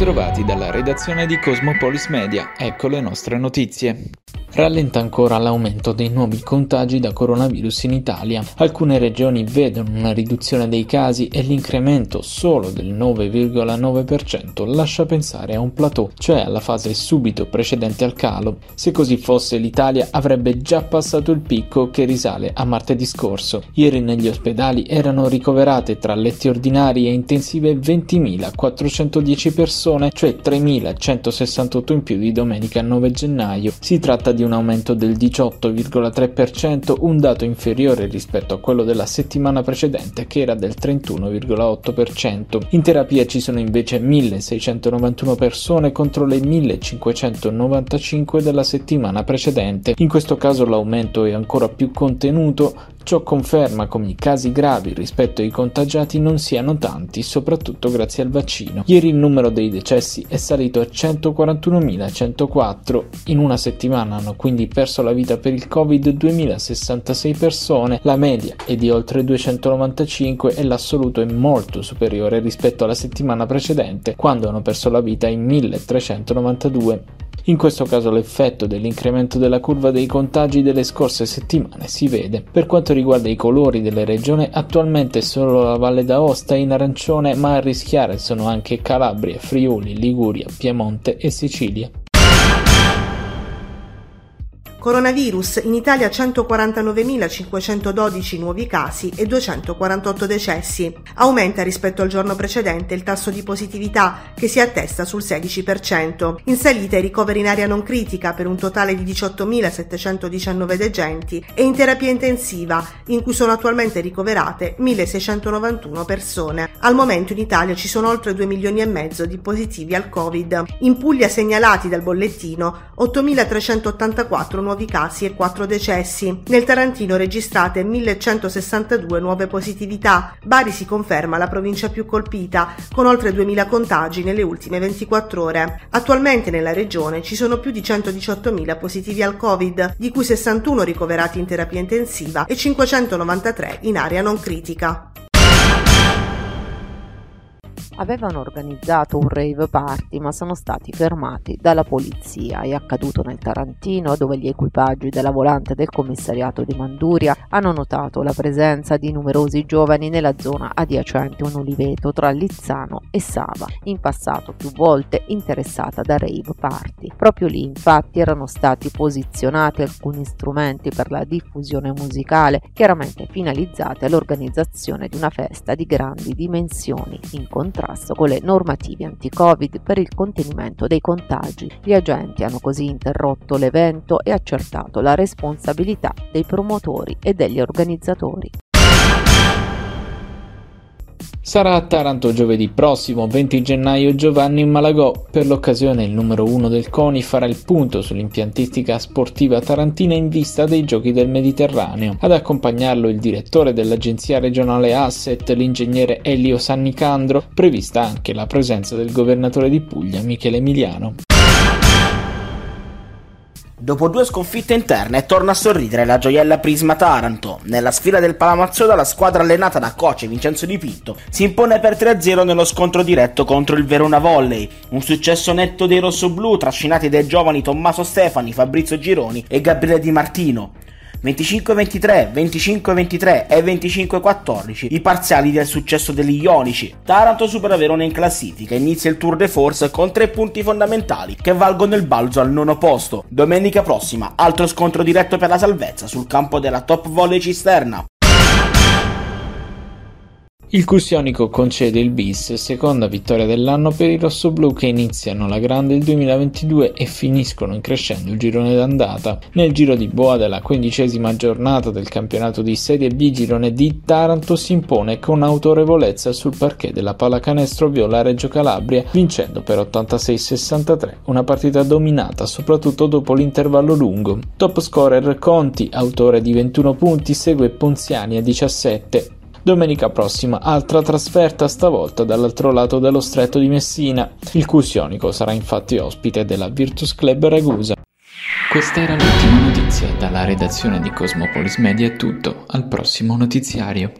bentrovati dalla redazione di Cosmopolis Media, ecco le nostre notizie. Rallenta ancora l'aumento dei nuovi contagi da coronavirus in Italia. Alcune regioni vedono una riduzione dei casi e l'incremento solo del 9,9% lascia pensare a un plateau, cioè alla fase subito precedente al calo. Se così fosse l'Italia avrebbe già passato il picco che risale a martedì scorso. Ieri negli ospedali erano ricoverate tra letti ordinari e intensive 20.410 persone, cioè 3.168 in più di domenica 9 gennaio. Si tratta di di un aumento del 18,3%, un dato inferiore rispetto a quello della settimana precedente che era del 31,8%. In terapia ci sono invece 1691 persone contro le 1595 della settimana precedente. In questo caso l'aumento è ancora più contenuto, Ciò conferma come i casi gravi rispetto ai contagiati non siano tanti, soprattutto grazie al vaccino. Ieri il numero dei decessi è salito a 141.104. In una settimana hanno quindi perso la vita per il Covid 2066 persone, la media è di oltre 295 e l'assoluto è molto superiore rispetto alla settimana precedente, quando hanno perso la vita in 1392. In questo caso l'effetto dell'incremento della curva dei contagi delle scorse settimane si vede. Per quanto riguarda i colori delle regioni, attualmente solo la Valle d'Aosta è in arancione, ma a rischiare sono anche Calabria, Friuli, Liguria, Piemonte e Sicilia. Coronavirus, in Italia 149.512 nuovi casi e 248 decessi. Aumenta rispetto al giorno precedente il tasso di positività che si attesta sul 16%. In salita i ricoveri in area non critica per un totale di 18.719 degenti e in terapia intensiva in cui sono attualmente ricoverate 1.691 persone. Al momento in Italia ci sono oltre 2 milioni e mezzo di positivi al Covid. In Puglia segnalati dal bollettino 8.384 nuovi nuovi casi e 4 decessi. Nel Tarantino registrate 1162 nuove positività. Bari si conferma la provincia più colpita, con oltre 2000 contagi nelle ultime 24 ore. Attualmente nella regione ci sono più di 118.000 positivi al Covid, di cui 61 ricoverati in terapia intensiva e 593 in area non critica avevano organizzato un rave party ma sono stati fermati dalla polizia. È accaduto nel Tarantino dove gli equipaggi della volante del commissariato di Manduria hanno notato la presenza di numerosi giovani nella zona adiacente un oliveto tra Lizzano e Sava, in passato più volte interessata da rave party. Proprio lì infatti erano stati posizionati alcuni strumenti per la diffusione musicale, chiaramente finalizzati all'organizzazione di una festa di grandi dimensioni in contrasto contrasto con le normative anti-Covid per il contenimento dei contagi. Gli agenti hanno così interrotto l'evento e accertato la responsabilità dei promotori e degli organizzatori. Sarà a Taranto giovedì prossimo, 20 gennaio, Giovanni Malagò. Per l'occasione il numero uno del CONI farà il punto sull'impiantistica sportiva tarantina in vista dei Giochi del Mediterraneo. Ad accompagnarlo il direttore dell'agenzia regionale Asset, l'ingegnere Elio Sannicandro, prevista anche la presenza del governatore di Puglia, Michele Emiliano. Dopo due sconfitte interne torna a sorridere la gioiella Prisma Taranto. Nella sfida del Palamazzola la squadra allenata da coach Vincenzo Di Pinto si impone per 3-0 nello scontro diretto contro il Verona Volley. Un successo netto dei rossoblù trascinati dai giovani Tommaso Stefani, Fabrizio Gironi e Gabriele Di Martino. 25-23, 25-23 e 25-14 i parziali del successo degli Ionici. Taranto supera Verona in classifica, inizia il Tour de Force con tre punti fondamentali che valgono il balzo al nono posto. Domenica prossima, altro scontro diretto per la salvezza sul campo della Top Volley Cisterna. Il Cusionico concede il bis, seconda vittoria dell'anno per i rossoblù che iniziano la grande il 2022 e finiscono in crescendo il girone d'andata. Nel giro di boa della quindicesima giornata del campionato di Serie B girone D, Taranto si impone con autorevolezza sul parquet della pallacanestro Viola Reggio Calabria, vincendo per 86-63, una partita dominata soprattutto dopo l'intervallo lungo. Top scorer Conti, autore di 21 punti, segue Ponziani a 17, Domenica prossima altra trasferta stavolta dall'altro lato dello stretto di Messina. Il Cusionico sarà infatti ospite della Virtus Club Ragusa. Questa era l'ultima notizia dalla redazione di Cosmopolis Media è tutto, al prossimo notiziario.